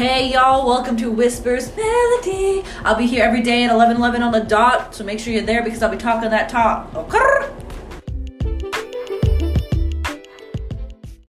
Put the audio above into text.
Hey y'all, welcome to Whispers Melody. I'll be here every day at 11 11 on the dot, so make sure you're there because I'll be talking that talk. Okay?